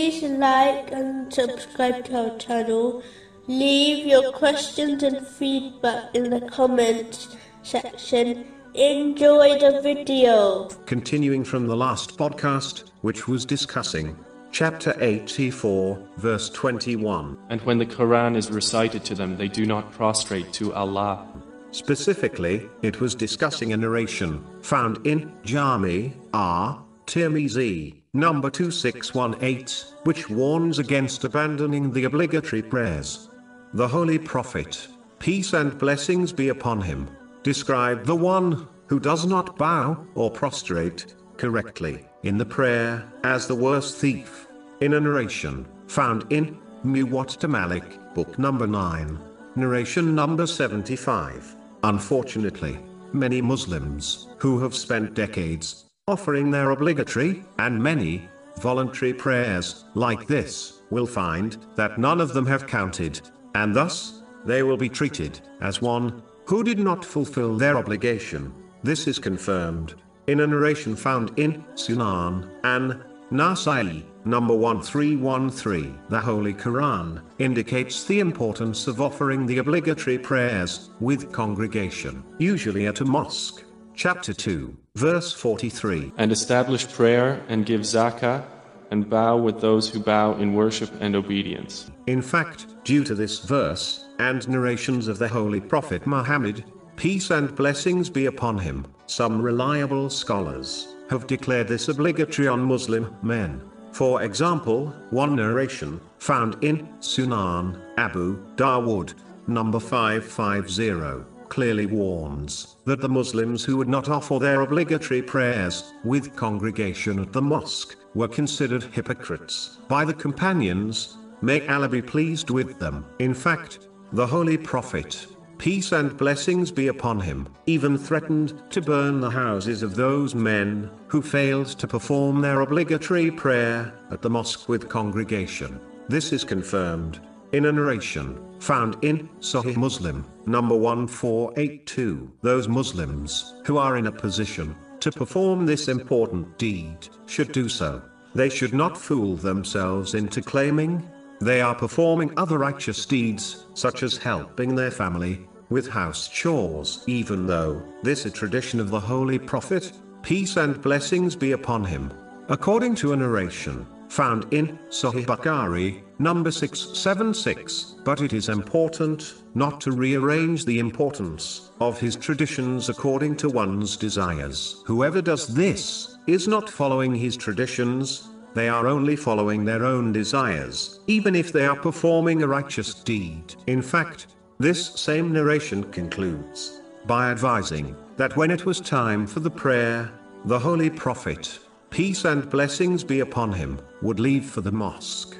like and subscribe to our channel. Leave your questions and feedback in the comments section. Enjoy the video. Continuing from the last podcast, which was discussing chapter 84, verse 21. And when the Quran is recited to them, they do not prostrate to Allah. Specifically, it was discussing a narration found in Jami R. Tirmizi, number 2618, which warns against abandoning the obligatory prayers. The Holy Prophet, peace and blessings be upon him, described the one who does not bow or prostrate correctly in the prayer as the worst thief. In a narration found in Muwatta Malik, book number 9, narration number 75. Unfortunately, many Muslims who have spent decades offering their obligatory and many voluntary prayers like this will find that none of them have counted, and thus they will be treated as one who did not fulfill their obligation. This is confirmed in a narration found in Sunan an Nasai, number 1313. The Holy Quran indicates the importance of offering the obligatory prayers with congregation, usually at a mosque. Chapter 2, verse 43. And establish prayer and give zakah and bow with those who bow in worship and obedience. In fact, due to this verse, and narrations of the Holy Prophet Muhammad, peace and blessings be upon him, some reliable scholars have declared this obligatory on Muslim men. For example, one narration, found in Sunan, Abu Dawood, number 550, clearly warns that the Muslims who would not offer their obligatory prayers with congregation at the mosque were considered hypocrites by the companions. May Allah be pleased with them. In fact, the Holy Prophet, peace and blessings be upon him, even threatened to burn the houses of those men who failed to perform their obligatory prayer at the mosque with congregation. This is confirmed in a narration found in Sahih Muslim, number 1482. Those Muslims who are in a position to perform this important deed should do so. They should not fool themselves into claiming they are performing other righteous deeds, such as helping their family with house chores, even though this is a tradition of the Holy Prophet, peace and blessings be upon him. According to a narration found in Sahih Bukhari, number 676, but it is important not to rearrange the importance of his traditions according to one's desires. Whoever does this is not following his traditions, they are only following their own desires, even if they are performing a righteous deed. In fact, this same narration concludes by advising that when it was time for the prayer, the Holy Prophet, peace and blessings be upon him, would leave for the mosque.